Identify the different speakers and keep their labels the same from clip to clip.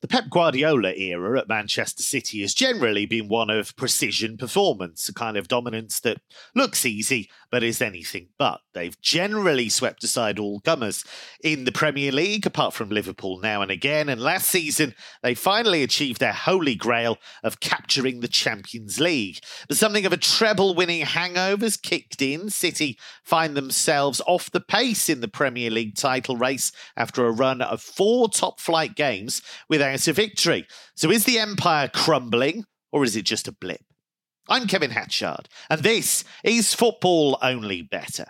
Speaker 1: The Pep Guardiola era at Manchester City has generally been one of precision performance, a kind of dominance that looks easy but is anything but. They've generally swept aside all comers in the Premier League, apart from Liverpool now and again. And last season, they finally achieved their holy grail of capturing the Champions League. But something of a treble winning hangover's kicked in. City find themselves off the pace in the Premier League title race after a run of four top flight games without a victory. So is the empire crumbling or is it just a blip? I'm Kevin Hatchard, and this is Football Only Bettor.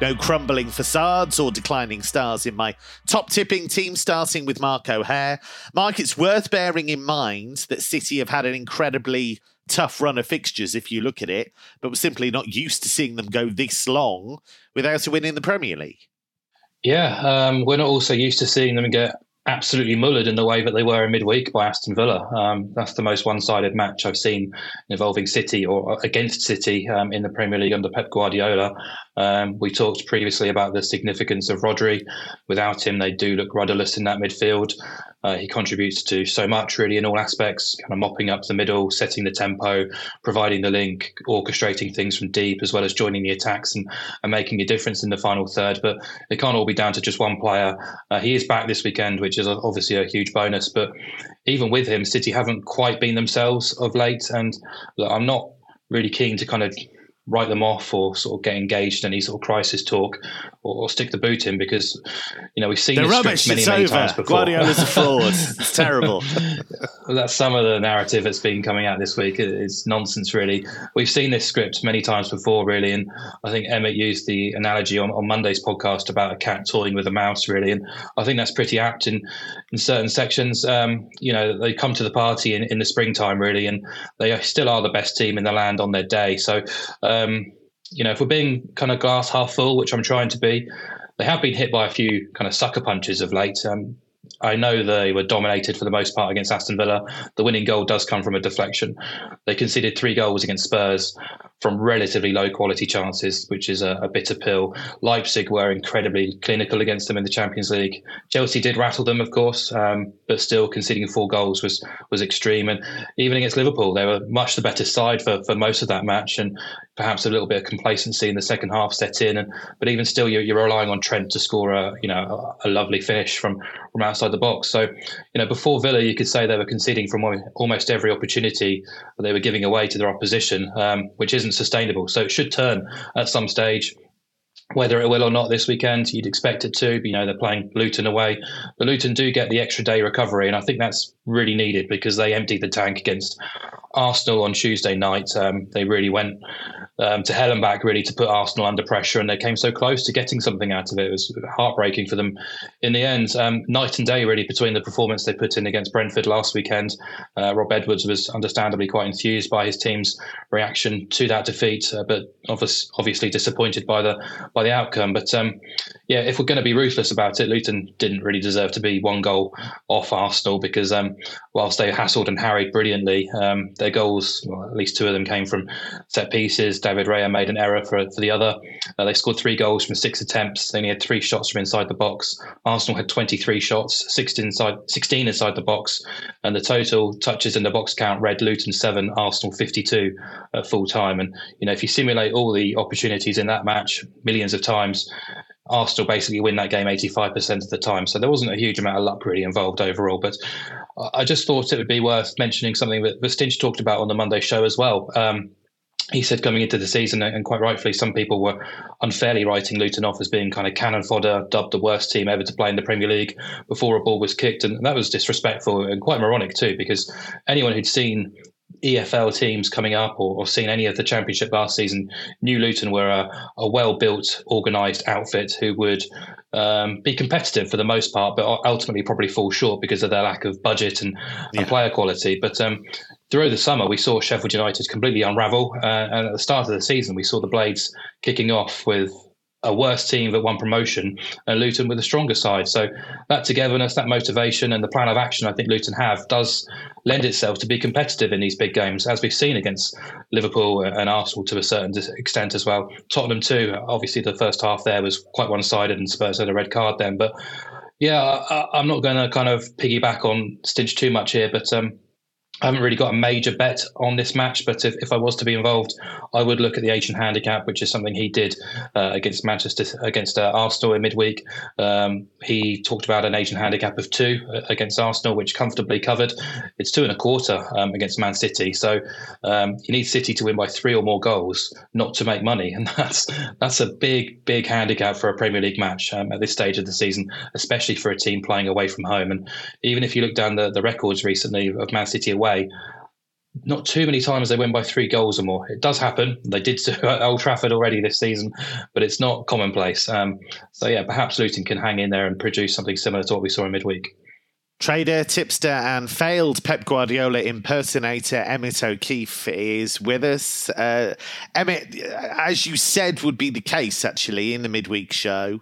Speaker 1: No crumbling facades or declining stars in my top tipping team, starting with Mark O'Hare. Mark, it's worth bearing in mind that City have had an incredibly tough run of fixtures if you look at it, but we're simply not used to seeing them go this long without a win in the Premier League.
Speaker 2: Yeah, um, we're not also used to seeing them get absolutely mullered in the way that they were in midweek by Aston Villa. Um, that's the most one-sided match I've seen involving City or against City um, in the Premier League under Pep Guardiola. Um, we talked previously about the significance of Rodri. Without him, they do look rudderless in that midfield. Uh, he contributes to so much, really, in all aspects, kind of mopping up the middle, setting the tempo, providing the link, orchestrating things from deep, as well as joining the attacks and, and making a difference in the final third. But it can't all be down to just one player. Uh, he is back this weekend, which is obviously a huge bonus. But even with him, City haven't quite been themselves of late. And look, I'm not really keen to kind of write them off or sort of get engaged in any sort of crisis talk or, or stick the boot in because you know we've seen
Speaker 1: the
Speaker 2: this
Speaker 1: rubbish.
Speaker 2: many
Speaker 1: it's
Speaker 2: many
Speaker 1: over.
Speaker 2: times before.
Speaker 1: Guardiola's a fraud. it's terrible.
Speaker 2: That's some of the narrative that's been coming out this week. It's nonsense, really. We've seen this script many times before, really, and I think Emmet used the analogy on, on Monday's podcast about a cat toying with a mouse, really, and I think that's pretty apt in in certain sections. Um, you know, they come to the party in, in the springtime, really, and they still are the best team in the land on their day. So. Um, you know, if we're being kind of glass half full, which I'm trying to be, they have been hit by a few kind of sucker punches of late. Um, I know they were dominated for the most part against Aston Villa. The winning goal does come from a deflection. They conceded three goals against Spurs from relatively low quality chances, which is a, a, bitter pill. Leipzig were incredibly clinical against them in the Champions League. Chelsea did rattle them, of course, um, but still conceding four goals was was extreme. And even against Liverpool, they were much the better side for, for most of that match, and perhaps a little bit of complacency in the second half set in. And but even still, you're, you're relying on Trent to score a you know a, lovely finish from from outside the box. So you know before Villa, you could say they were conceding from almost every opportunity they were giving away to their opposition, um, which isn't sustainable. So it should turn at some stage. Whether it will or not this weekend, you'd expect it to. You know, they're playing Luton away. But Luton do get the extra day recovery, and I think that's really needed because they emptied the tank against Arsenal on Tuesday night. Um, they really went um, to hell and back, really, to put Arsenal under pressure, and they came so close to getting something out of it. It was heartbreaking for them in the end. Um, night and day, really, between the performance they put in against Brentford last weekend. Uh, Rob Edwards was understandably quite enthused by his team's reaction to that defeat, uh, but obviously disappointed by the by the outcome. But um, yeah, if we're going to be ruthless about it, Luton didn't really deserve to be one goal off Arsenal because um, whilst they hassled and harried brilliantly, um, their goals, well, at least two of them, came from set pieces David Raya made an error for, for the other. Uh, they scored three goals from six attempts. They only had three shots from inside the box. Arsenal had 23 shots, 16 inside, 16 inside the box, and the total touches in the box count read Luton seven, Arsenal 52 at full time. And you know, if you simulate all the opportunities in that match millions of times, Arsenal basically win that game 85% of the time. So there wasn't a huge amount of luck really involved overall. But I just thought it would be worth mentioning something that, that Stinch talked about on the Monday show as well. Um, he said coming into the season, and quite rightfully, some people were unfairly writing Luton off as being kind of cannon fodder, dubbed the worst team ever to play in the Premier League before a ball was kicked. And that was disrespectful and quite moronic too, because anyone who'd seen EFL teams coming up or, or seen any of the Championship last season knew Luton were a, a well built, organised outfit who would um, be competitive for the most part, but ultimately probably fall short because of their lack of budget and, yeah. and player quality. But um, through the summer, we saw Sheffield United completely unravel. Uh, and at the start of the season, we saw the Blades kicking off with a worse team that won promotion and Luton with a stronger side. So that togetherness, that motivation, and the plan of action I think Luton have does lend itself to be competitive in these big games, as we've seen against Liverpool and Arsenal to a certain extent as well. Tottenham too. Obviously, the first half there was quite one-sided, and Spurs had a red card then. But yeah, I, am not going to kind of piggyback on Stinch too much here, but. Um, I haven't really got a major bet on this match, but if, if I was to be involved, I would look at the Asian handicap, which is something he did uh, against Manchester against uh, Arsenal in midweek. Um, he talked about an Asian handicap of two uh, against Arsenal, which comfortably covered. It's two and a quarter um, against Man City, so um, you need City to win by three or more goals, not to make money, and that's that's a big big handicap for a Premier League match um, at this stage of the season, especially for a team playing away from home. And even if you look down the, the records recently of Man City away away, not too many times they win by three goals or more. It does happen. They did to Old Trafford already this season, but it's not commonplace. Um, so yeah, perhaps Luton can hang in there and produce something similar to what we saw in midweek.
Speaker 1: Trader, tipster, and failed Pep Guardiola impersonator Emmet O'Keeffe is with us. Uh, Emmet, as you said, would be the case actually in the midweek show.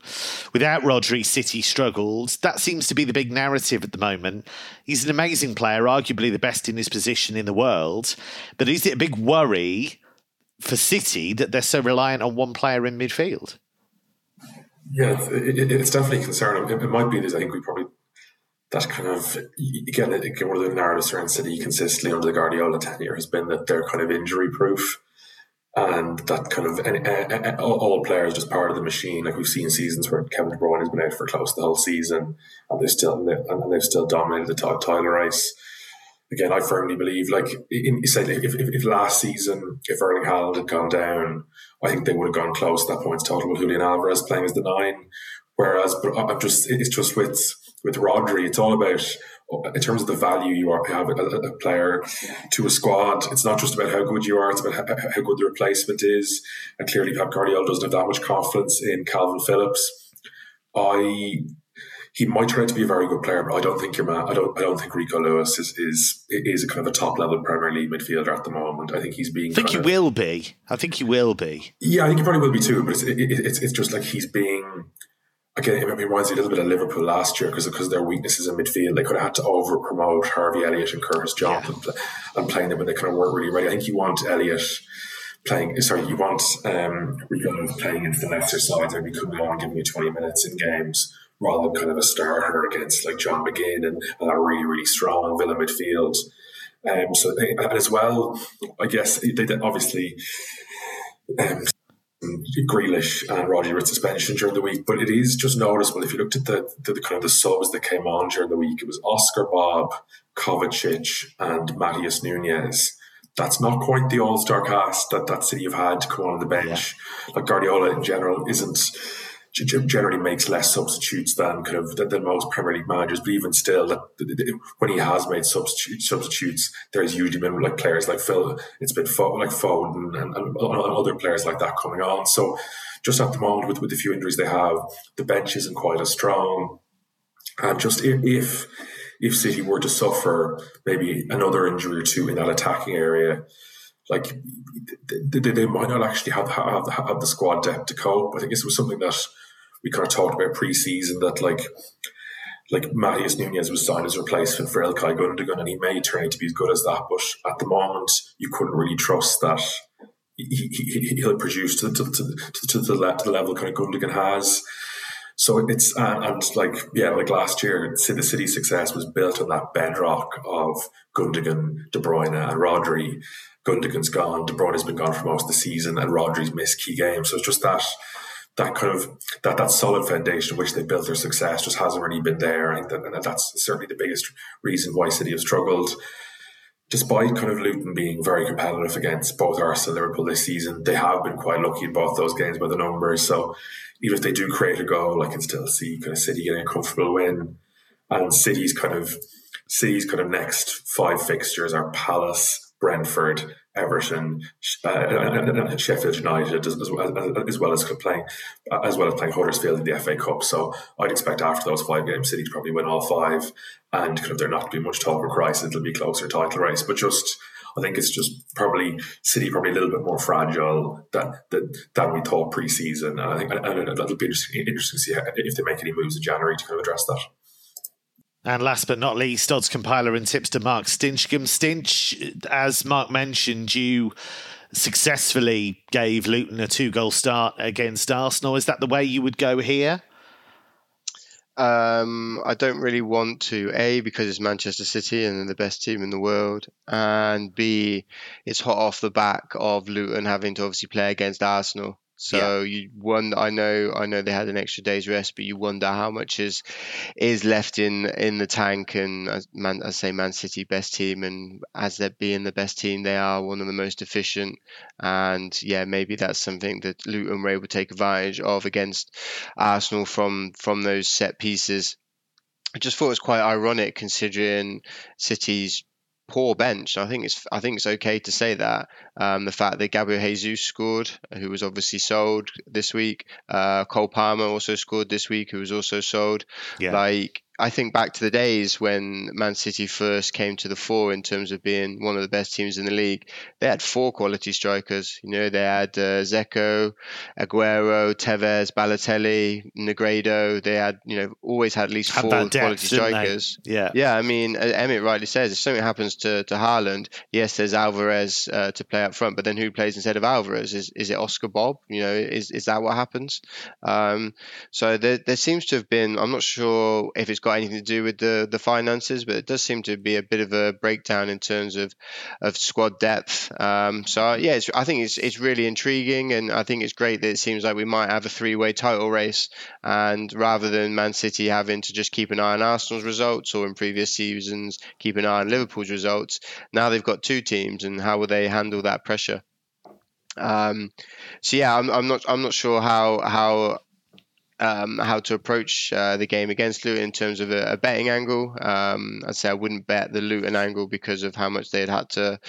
Speaker 1: Without Rodri, City struggled. That seems to be the big narrative at the moment. He's an amazing player, arguably the best in his position in the world. But is it a big worry for City that they're so reliant on one player in midfield?
Speaker 3: Yeah, it's definitely a concern. It might be this. I think we probably that kind of again, again one of the narratives around City consistently under the Guardiola tenure has been that they're kind of injury proof, and that kind of and, and, all players just part of the machine. Like we've seen seasons where Kevin De Bruyne has been out for close to the whole season, and they still and they've still dominated the top Tyler race. Again, I firmly believe, like in, say, if, if, if last season, if Erling Haaland had gone down, I think they would have gone close to that points total with Julian Alvarez playing as the nine. Whereas, but I'm just, it's just with with Rodri, it's all about in terms of the value you are, have a, a, player to a squad. It's not just about how good you are; it's about how, how good the replacement is. And clearly, Pep Guardiola doesn't have that much confidence in Kalvin Phillips. I he might turn out to be a very good player, but I don't think your man. I don't. I don't think Rico Lewis is is is a kind of a top level Premier League midfielder at the moment. I think he's being.
Speaker 1: I think he
Speaker 3: of,
Speaker 1: will be. I think he will be.
Speaker 3: Yeah, I think he probably will be too. But it's it, it's it's just like he's being again, it reminds me a little bit of Liverpool last year because because their weaknesses in midfield, they could have had to over promote Harvey Elliott and Curtis Jones yeah. and playing them, but they kind of weren't really ready. I think you want Elliott playing. Sorry, you want um, playing into the lesser sides, maybe coming on, and giving you twenty minutes in games rather than kind of a starter against like John McGinn and, and a really really strong Villa midfield. Um, so and as well, I guess they, they obviously. Um, Grealish and Rodri with suspension during the week, but it is just noticeable if you looked at the, the, the, kind of the subs that came on during the week. It was Oscar Bobb, Kovacic, and Matheus Nunes. That's not quite the all star cast that that City have had to come on the bench. Yeah. Like Guardiola in general isn't generally makes less substitutes than kind of than, most Premier League managers. But even still, when he has made substitute, substitutes, there's usually been like players like Phil. It's been like Foden and, and, other players like that coming on. So just at the moment, with with the few injuries they have, the bench isn't quite as strong. And just if if City were to suffer maybe another injury or two in that attacking area, like they, they, might not actually have, have, have the squad depth to cope. I think this was something that we kind of talked about pre-season that like like Matheus Nunes was signed as a replacement for Ilkay Gundogan, and he may turn out to be as good as that. But at the moment, you couldn't really trust that he, he, will produce to, to, to, to, the, to the level kind of Gundogan has. So it's and, and, like yeah, like last year, the City's success was built on that bedrock of Gundogan, De Bruyne, and Rodri. Gundogan's gone, De Bruyne has been gone for most of the season, and Rodri's missed key games. So it's just that that kind of that that solid foundation which they built their success just hasn't really been there. Think that, and that's certainly the biggest reason why City have struggled. Despite kind of Luton being very competitive against both Arsenal and Liverpool this season, they have been quite lucky in both those games by the numbers. So even if they do create a goal, I can still see kind of City getting a comfortable win. And City's kind of City's kind of next five fixtures are Palace, Brentford, Everton, uh, Sheffield United, as, as, as, well as playing as well as playing Huddersfield in the FA Cup. So I'd expect after those five games, City to probably win all five, and kind of there not to be much talk of crisis. It'll be closer title race, but just I think it's just probably City probably a little bit more fragile than than, than we thought pre-season. And I think and, and it'll be interesting, interesting to see if they make any moves in January to kind of address that.
Speaker 1: And last but not least, odds compiler and tipster Mark Stinchcombe. Stinch, as Mark mentioned, you successfully gave Luton a two goal start against Arsenal. Is that the way you would go here?
Speaker 4: Um, I don't really want to. A because it's Manchester City and they're the best team in the world, and B it's hot off the back of Luton having to obviously play against Arsenal. So yeah. you wonder. I know. I know they had an extra day's rest, but you wonder how much is is left in in the tank. And as man, I say, Man City best team, and as they're being the best team, they are one of the most efficient. And yeah, maybe that's something that Luton were able to take advantage of against Arsenal from from those set pieces. I just thought it was quite ironic considering City's poor bench. I think it's I think it's okay to say that. Um, the fact that Gabriel Jesus scored, who was obviously sold this week. Uh, Cole Palmer also scored this week, who was also sold. Yeah. Like I think back to the days when Man City first came to the fore in terms of being one of the best teams in the league. They had four quality strikers. You know, they had uh, Dzeko, Aguero, Tevez, Balotelli, Negredo. They had, you know, always had at least four depth, quality strikers.
Speaker 1: Yeah.
Speaker 4: Yeah, I mean, Emmet rightly says if something happens to, to Haaland, yes, there's Alvarez uh, to play up front, but then who plays instead of Alvarez? Is is it Oscar Bobb? You know, is, is that what happens? Um, so there, there seems to have been, I'm not sure if it's got anything to do with the the finances, but it does seem to be a bit of a breakdown in terms of of squad depth. Um, so yeah, I think it's it's really intriguing, and I think it's great that it seems like we might have a three way title race, and rather than Man City having to just keep an eye on Arsenal's results or in previous seasons keep an eye on Liverpool's results, now they've got two teams, and how will they handle that pressure? Um, so yeah, I'm, I'm, not I'm not sure how how um, how to approach uh, the game against Luton in terms of a, a betting angle. Um, I'd say I wouldn't bet the Luton angle because of how much they'd had to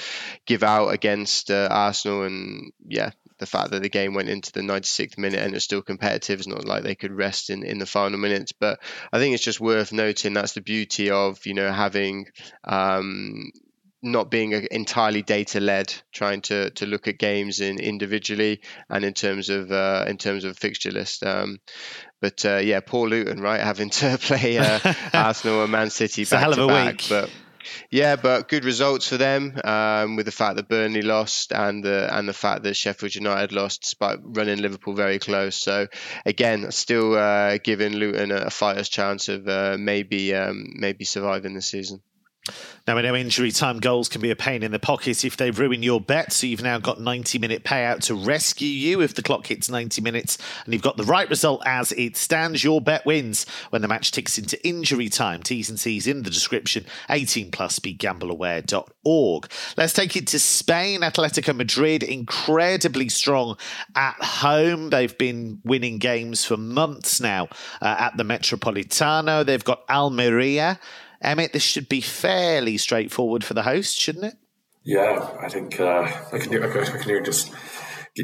Speaker 4: give out against uh, Arsenal, and yeah, the fact that the game went into the 96th minute and it's still competitive. It's not like they could rest in, in the final minutes. But I think it's just worth noting that's the beauty of you know having um, not being entirely data led, trying to to look at games in individually and in terms of uh, in terms of fixture list. Um, but uh, yeah, Paul Luton, right, having to play uh, Arsenal and Man City
Speaker 1: it's
Speaker 4: back
Speaker 1: a hell of
Speaker 4: to
Speaker 1: a
Speaker 4: back,
Speaker 1: week.
Speaker 4: but. Yeah, but good results for them um, with the fact that Burnley lost and the and the fact that Sheffield United lost despite running Liverpool very close. So again, still uh, giving Luton a, a fighter's chance of uh, maybe um, maybe surviving the season.
Speaker 1: Now, we know injury time goals can be a pain in the pocket if they ruin your bet. So you've now got 90 minute payout to rescue you if the clock hits 90 minutes and you've got the right result as it stands. Your bet wins when the match ticks into injury time. T's and C's in the description. 18 plus be begambleaware.org. Let's take it to Spain. Atletico Madrid incredibly strong at home. They've been winning games for months now uh, at the Metropolitano. They've got Almeria. Emmet, this should be fairly straightforward for the host, shouldn't it?
Speaker 3: Yeah, I think uh, I can. I can hear just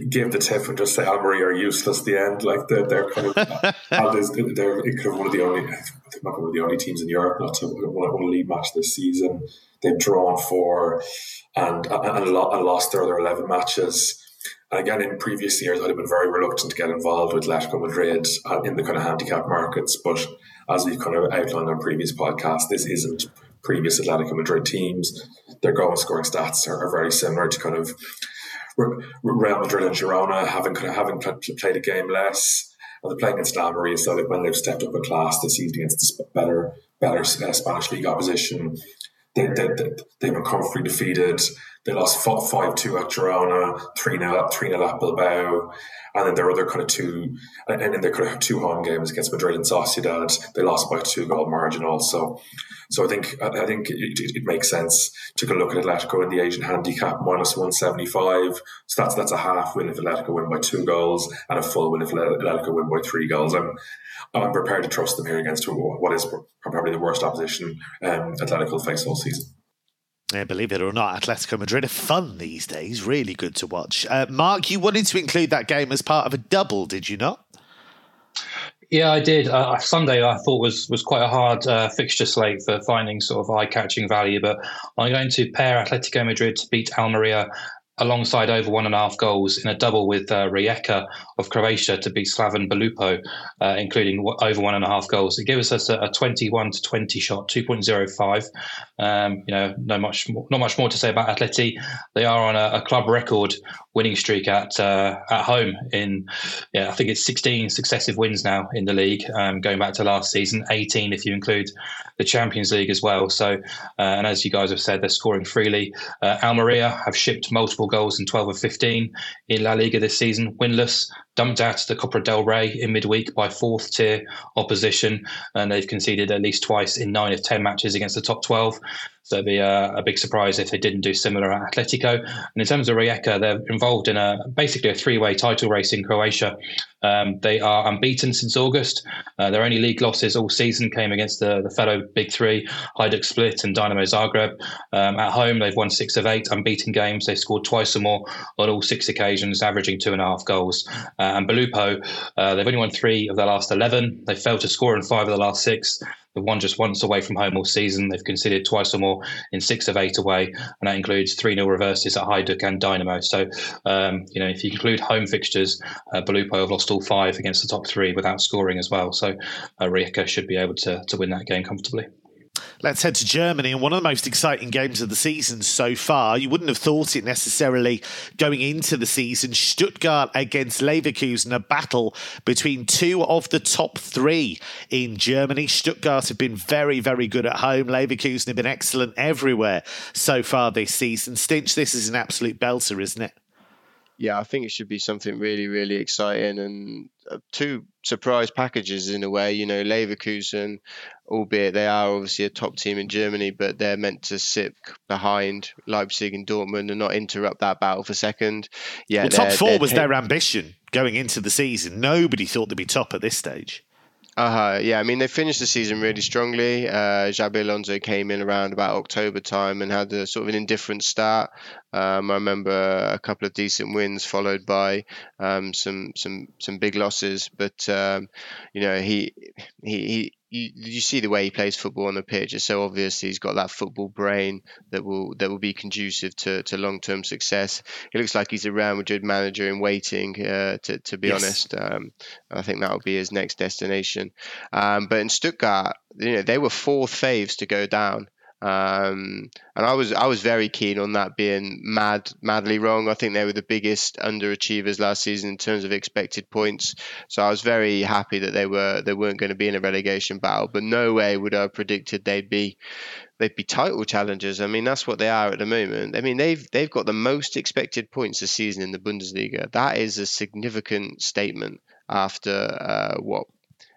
Speaker 3: give the tip and just say Almeria are useless the end. Like they're, they're kind of they're kind of one of the only I think one of the only teams in Europe not to win a league match this season. They've drawn four and and, lost their other eleven matches. And again, in previous years, I'd have been very reluctant to get involved with Atletico Madrid uh, in the kind of handicap markets, but as we've kind of outlined on previous podcasts, this isn't previous Atletico Madrid teams. Their goal scoring stats are, are, very similar to kind of Real Madrid and Girona, having kind of having played a game less. And they're playing against Almeria, so that when they've stepped up in class this season against the better better uh, Spanish league opposition, they, they, they, they've been comfortably defeated. They lost 5 2 at Girona, 3 0 at Bilbao. And then their other kind of two, and then they could have two home games against Madrid and Sociedad. They lost by two goal margin also. So I think I think it, it, it makes sense to look at Atletico in the Asian handicap minus 175. So that's that's a half win if Atletico win by two goals and a full win if Atletico win by three goals. I'm I'm prepared to trust them here against what is probably the worst opposition um, Atletico face all season.
Speaker 1: Yeah, believe it or not, Atletico Madrid are fun these days. Really good to watch. Uh, Mark, you wanted to include that game as part of a double, did you not?
Speaker 2: Yeah, I did. Uh, Sunday I thought was was quite a hard uh, fixture slate for finding sort of eye catching value, but I'm going to pair Atletico Madrid to beat Almeria alongside over one and a half goals in a double with uh, Rijeka of Croatia to beat Slaven Belupo, uh, including over one and a half goals. It gives us a, a 21 to 20 shot, 2.05. Um, you know, no much, more, not much more to say about Atleti. They are on a, a club record winning streak at uh, at home. In yeah, I think it's 16 successive wins now in the league, um, going back to last season, 18 if you include the Champions League as well. So, uh, and as you guys have said, they're scoring freely. Uh, Almeria have shipped multiple goals in 12 of 15 in La Liga this season, winless dumped out to the Copa del Rey in midweek by fourth tier opposition, and they've conceded at least twice in nine of 10 matches against the top 12. So it'd be a, a, big surprise if they didn't do similar at Atletico. And in terms of Rijeka, they're involved in a basically a three-way title race in Croatia. Um, they are unbeaten since August. Uh, their only league losses all season came against the, the fellow big three, Hajduk Split and Dynamo Zagreb. Um, at home, they've won six of eight unbeaten games. They've scored twice or more on all six occasions, averaging two and a half goals. Uh, and Belupo, uh, they've only won three of their last 11. They've failed to score in five of the last six. They've won just once away from home all season. They've conceded twice or more in six of eight away, and that includes 3 0 reverses at Hajduk and Dynamo. So, um, you know, if you include home fixtures, uh, Belupo have lost all five against the top three without scoring as well. So, uh, Rijeka should be able to, to win that game comfortably.
Speaker 1: Let's head to Germany and one of the most exciting games of the season so far. You wouldn't have thought it necessarily going into the season. Stuttgart against Leverkusen, a battle between two of the top three in Germany. Stuttgart have been very, very good at home. Leverkusen have been excellent everywhere so far this season. Stinch, this is an absolute belter, isn't it?
Speaker 4: yeah, I think it should be something really, really exciting and Uh, two surprise packages in a way. You know, Leverkusen, albeit they are obviously a top team in Germany, but they're meant to sit behind Leipzig and Dortmund and not interrupt that battle for second.
Speaker 1: Yeah, well, top four was their ambition going into the season. Nobody thought they'd be top at this stage.
Speaker 4: Uh-huh. Yeah, I mean they finished the season really strongly. Uh, Xabi Alonso came in around about October time and had a sort of an indifferent start. Um, I remember a couple of decent wins followed by um, some some some big losses, but um, you know he he he you, you see the way he plays football on the pitch. It's so obvious he's got that football brain that will that will be conducive to, to long term success. He looks like he's a Real Madrid manager in waiting. Uh, to to be yes. honest, um, I think that will be his next destination. Um, but in Stuttgart, you know, they were fourth faves to go down. Um, and I was I was very keen on that being mad madly wrong. I think they were the biggest underachievers last season in terms of expected points. So I was very happy that they were they weren't going to be in a relegation battle. But no way would I have predicted they'd be they'd be title challengers. I mean that's what they are at the moment. I mean they've they've got the most expected points this season in the Bundesliga. That is a significant statement after uh, what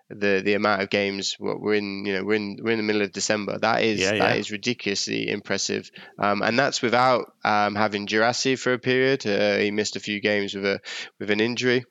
Speaker 4: the the amount of games we're in you know we're in we're in the middle of December. That is yeah, that is ridiculously impressive. Um, and that's without um, having Guirassy for a period. Uh, he missed a few games with a with an injury.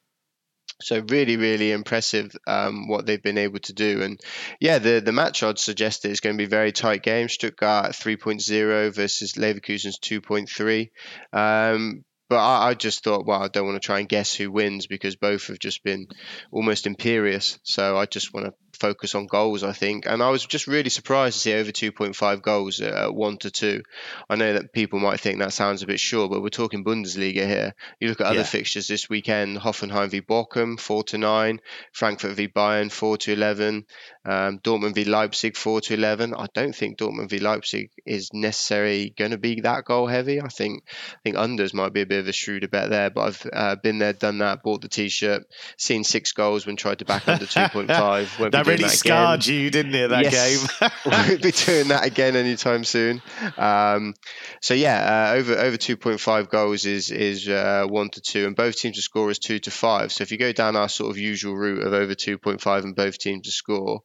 Speaker 4: So really really impressive um, what they've been able to do. And yeah the the match odds suggest that it's going to be a very tight game. Stuttgart 3.0 versus Leverkusen's 2.3 um, but I, I, just thought, well, I don't want to try and guess who wins because both have just been almost imperious. So I just want to focus on goals, I think. And I was just really surprised to see over 2.5 goals at 1 to 2. I know that people might think that sounds a bit short, but we're talking Bundesliga here. You look at other yeah. fixtures this weekend Hoffenheim v Bochum, 4 to 9, Frankfurt v Bayern, 4 to 11, um, Dortmund v Leipzig, 4 to 11. I don't think Dortmund v Leipzig is necessarily going to be that goal heavy. I think I think unders might be a bit of a shrewder bet there, but I've uh, been there, done that, bought the t shirt, seen six goals when tried to back under 2.5.
Speaker 1: that really scarred again. you, didn't it? That
Speaker 4: yes. game. won't be doing that again anytime soon. Um, so yeah, uh, over over 2.5 goals is is uh, one to two, and both teams to score is two to five. So if you go down our sort of usual route of over 2.5 and both teams to score.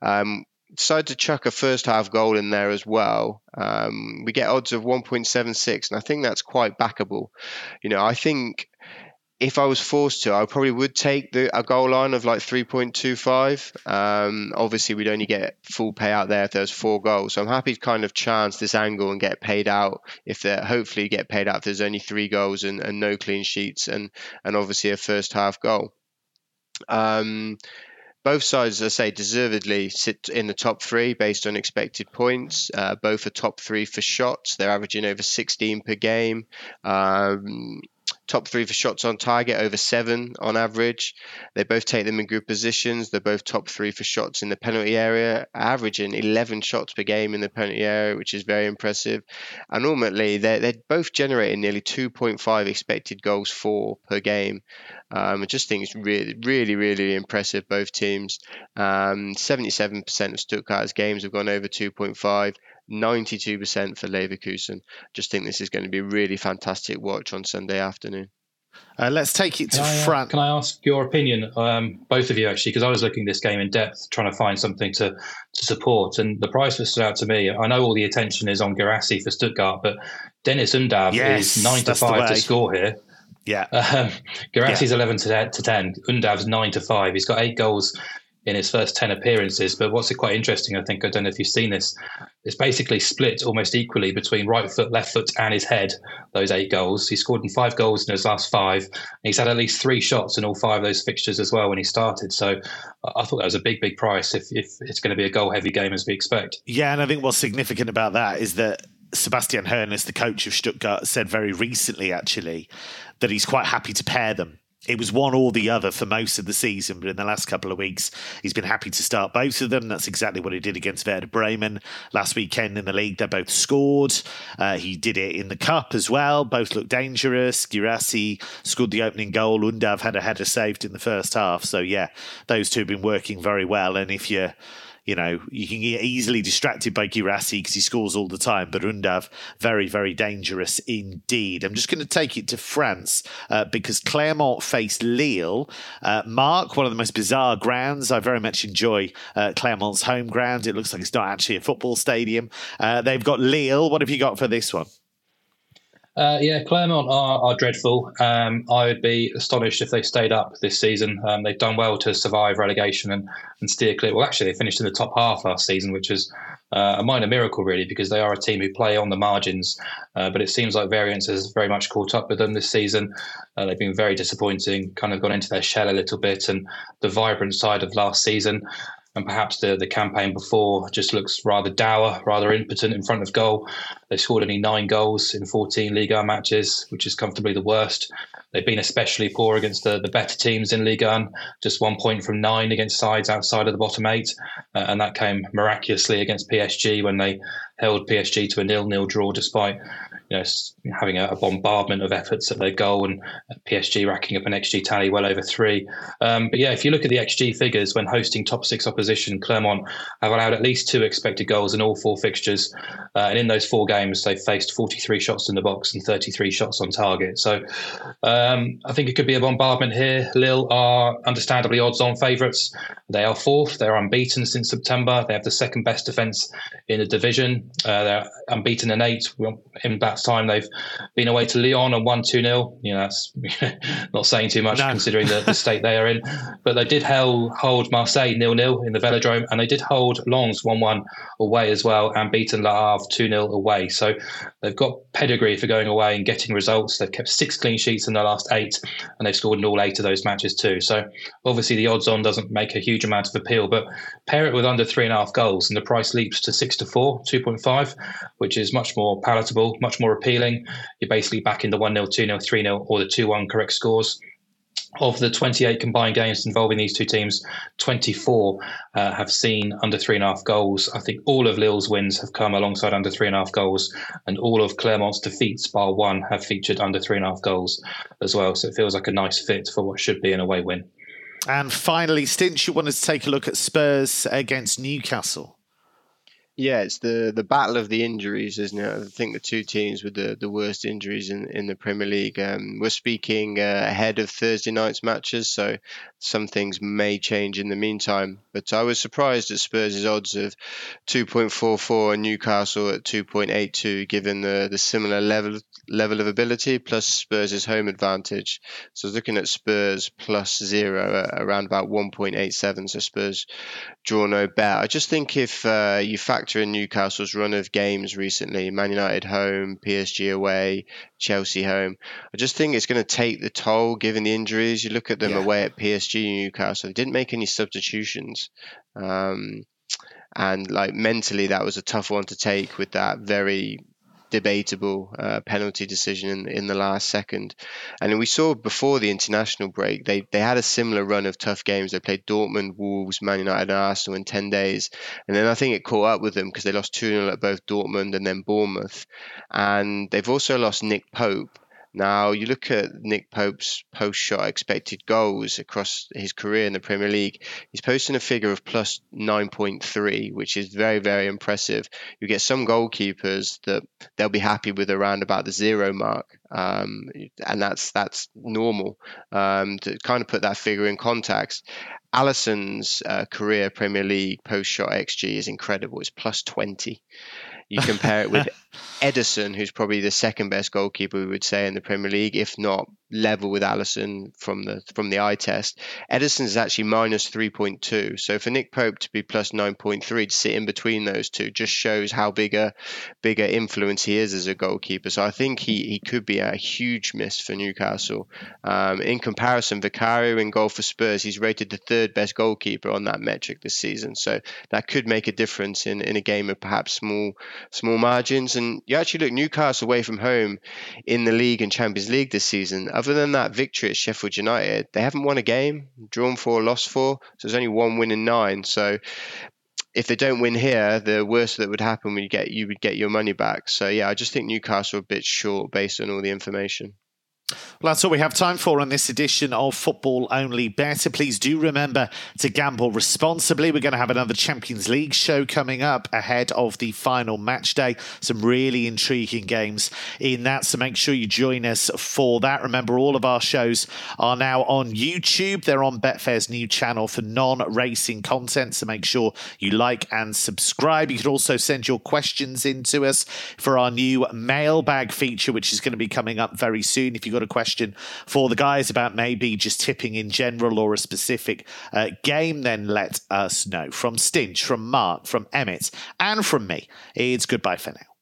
Speaker 4: Um, decided to chuck a first half goal in there as well. Um, we get odds of 1.76, and I think that's quite backable. You know, I think if I was forced to, I probably would take the a goal line of like 3.25. Um, obviously, we'd only get full payout there if there's four goals. So I'm happy to kind of chance this angle and get paid out if there hopefully get paid out if there's only three goals and, and no clean sheets and and obviously a first half goal. Um, both sides, as I say, deservedly sit in the top three based on expected points. Uh, both are top three for shots. They're averaging over 16 per game. Um, top three for shots on target, over seven on average. They both take them in good positions. They're both top three for shots in the penalty area, averaging 11 shots per game in the penalty area, which is very impressive. And ultimately, they're, they're both generating nearly 2.5 expected goals for per game. Um, I just think it's really, really, really impressive, both teams. Um, 77% of Stuttgart's games have gone over 2.5. 92% for Leverkusen. Just think this is going to be a really fantastic watch on Sunday afternoon.
Speaker 1: Uh, let's take it to
Speaker 2: can I, uh,
Speaker 1: France.
Speaker 2: Can I ask your opinion, um, both of you actually, because I was looking this game in depth, trying to find something to, to support, and the price that stood out to me. I know all the attention is on Guirassy for Stuttgart, but Deniz Undav
Speaker 1: yes,
Speaker 2: is nine to five to score here.
Speaker 1: Yeah,
Speaker 2: um, Guirassy's yeah. eleven to, to ten. Undav's nine to five. He's got eight goals in his first 10 appearances. But what's quite interesting, I think, I don't know if you've seen this, it's basically split almost equally between right foot, left foot, and his head, those eight goals. He scored in five goals in his last five. he's had at least three shots in all five of those fixtures as well when he started. So I thought that was a big, big price if, if it's going to be a goal heavy game as we expect.
Speaker 1: Yeah, and I think what's significant about that is that Sebastian Hoeneß, the coach of Stuttgart, said very recently, actually, that he's quite happy to pair them it was one or the other for most of the season, but in the last couple of weeks, he's been happy to start both of them. That's exactly what he did against Werder Bremen last weekend in the league. They both scored. Uh, he did it in the cup as well. Both looked dangerous. Guirassy scored the opening goal. Undav had a header saved in the first half. So yeah, those two have been working very well. And if you're you know, you can get easily distracted by Guirassy because he scores all the time, but Undav, very, very dangerous indeed. I'm just going to take it to France uh, because Clermont faced Lille. Uh, Mark, one of the most bizarre grounds. I very much enjoy uh, Clermont's home ground. It looks like it's not actually a football stadium. Uh, they've got Lille. What have you got for this one?
Speaker 2: Uh, yeah, Clermont are, are dreadful. Um, I would be astonished if they stayed up this season. Um, they've done well to survive relegation and, and steer clear. Well, actually, they finished in the top half last season, which is uh, a minor miracle, really, because they are a team who play on the margins. Uh, but it seems like variance has very much caught up with them this season. Uh, they've been very disappointing, kind of gone into their shell a little bit, and the vibrant side of last season and perhaps the, the campaign before just looks rather dour, rather impotent in front of goal. They've scored only nine goals in 14 Liga matches, which is comfortably the worst. They've been especially poor against the, the better teams in Ligue 1, just one point from nine against sides outside of the bottom eight. Uh, and that came miraculously against PSG when they held PSG to a nil-nil draw despite you know, having a, a, bombardment of efforts at their goal and PSG racking up an XG tally well over three. Um, but yeah, if you look at the XG figures when hosting top six opposition, Clermont have allowed at least two expected goals in all four fixtures. Uh, and in those four games, they've faced 43 shots in the box and 33 shots on target. So um, I think it could be a bombardment here. Lille are understandably odds on favourites. They are fourth. They're unbeaten since September. They have the second best defence in the division. Uh, they're unbeaten in eight. In that time, they've been away to Lyon and won 2 0. You know, that's not saying too much no. considering the, the, state they are in. But they did hold, hold Marseille 0 0 in the Velodrome and they did hold Lens 1 1 away as well and beaten Le Havre 2 0 away. So they've got pedigree for going away and getting results. They've kept six clean sheets in the last eight and they've scored in all eight of those matches too. So obviously the odds on doesn't make a huge amount of appeal, but pair it with under three and a half goals and the price leaps to six to four, 2.5, which is much more palatable, much more appealing. You're basically back in the 1 0, 2 0, 3 0, or the 2 1 correct scores. Of the 28 combined games involving these two teams, 24 uh, have seen under three and a half goals. I think all of Lille's wins have come alongside under three and a half goals, and all of Clermont's defeats, bar one, have featured under three and a half goals as well. So it feels like a nice fit for what should be an away win.
Speaker 1: And finally, Stinch, you wanted to take a look at Spurs against Newcastle.
Speaker 4: Yeah, it's the the battle of the injuries, isn't it? I think the two teams with the, the worst injuries in, in the Premier League. Um, we're speaking uh, ahead of Thursday night's matches, so some things may change in the meantime. But I was surprised at Spurs' odds of 2.44 and Newcastle at 2.82, given the, the similar level level of ability plus Spurs' home advantage. So I was looking at Spurs plus zero at around about 1.87. So Spurs draw no bet. I just think if uh, you factor in Newcastle's run of games recently, Man United home, PSG away, Chelsea home, I just think it's going to take the toll given the injuries. You look at them yeah. away at PSG Newcastle, they didn't make any substitutions. Um, and like mentally, that was a tough one to take with that very debatable uh, penalty decision in, in the last second. And we saw before the international break, they, they had a similar run of tough games. They played Dortmund, Wolves, Man United, and Arsenal in 10 days. And then I think it caught up with them because they lost 2 0 at both Dortmund and then Bournemouth. And they've also lost Nick Pope, now, you look at Nick Pope's post shot expected goals across his career in the Premier League, he's posting a figure of plus 9.3, which is very, very impressive. You get some goalkeepers that they'll be happy with around about the zero mark. Um, and that's that's normal. Um, to kind of put that figure in context, Alisson's uh, career Premier League post shot XG is incredible. It's plus 20. You compare it with Ederson, who's probably the second best goalkeeper we would say in the Premier League, if not level with Alisson from the from the eye test. Ederson is actually minus 3.2. So for Nick Pope to be plus 9.3 to sit in between those two just shows how big a bigger influence he is as a goalkeeper. So I think he, he could be a huge miss for Newcastle. Um, in comparison, Vicario in goal for Spurs, he's rated the third best goalkeeper on that metric this season. So that could make a difference in, in a game of perhaps small small margins. And you actually look Newcastle away from home in the league and Champions League this season other than that victory at Sheffield United, they haven't won a game, drawn four, lost four. So there's only one win in nine. So if they don't win here, the worst that would happen would get you would get your money back. So yeah, I just think Newcastle are a bit short based on all the information.
Speaker 1: Well, that's all we have time for on this edition of Football Only Bettor. Please do remember to gamble responsibly. We're going to have another Champions League show coming up ahead of the final match day. Some really intriguing games in that, so make sure you join us for that. Remember, all of our shows are now on YouTube. They're on Betfair's new channel for non racing content, so make sure you like and subscribe. You can also send your questions in to us for our new mailbag feature, which is going to be coming up very soon. If you got a question for the guys about maybe just tipping in general or a specific uh, game, then let us know. From Stinch, from Mark, from Emmet, and from me, it's goodbye for now.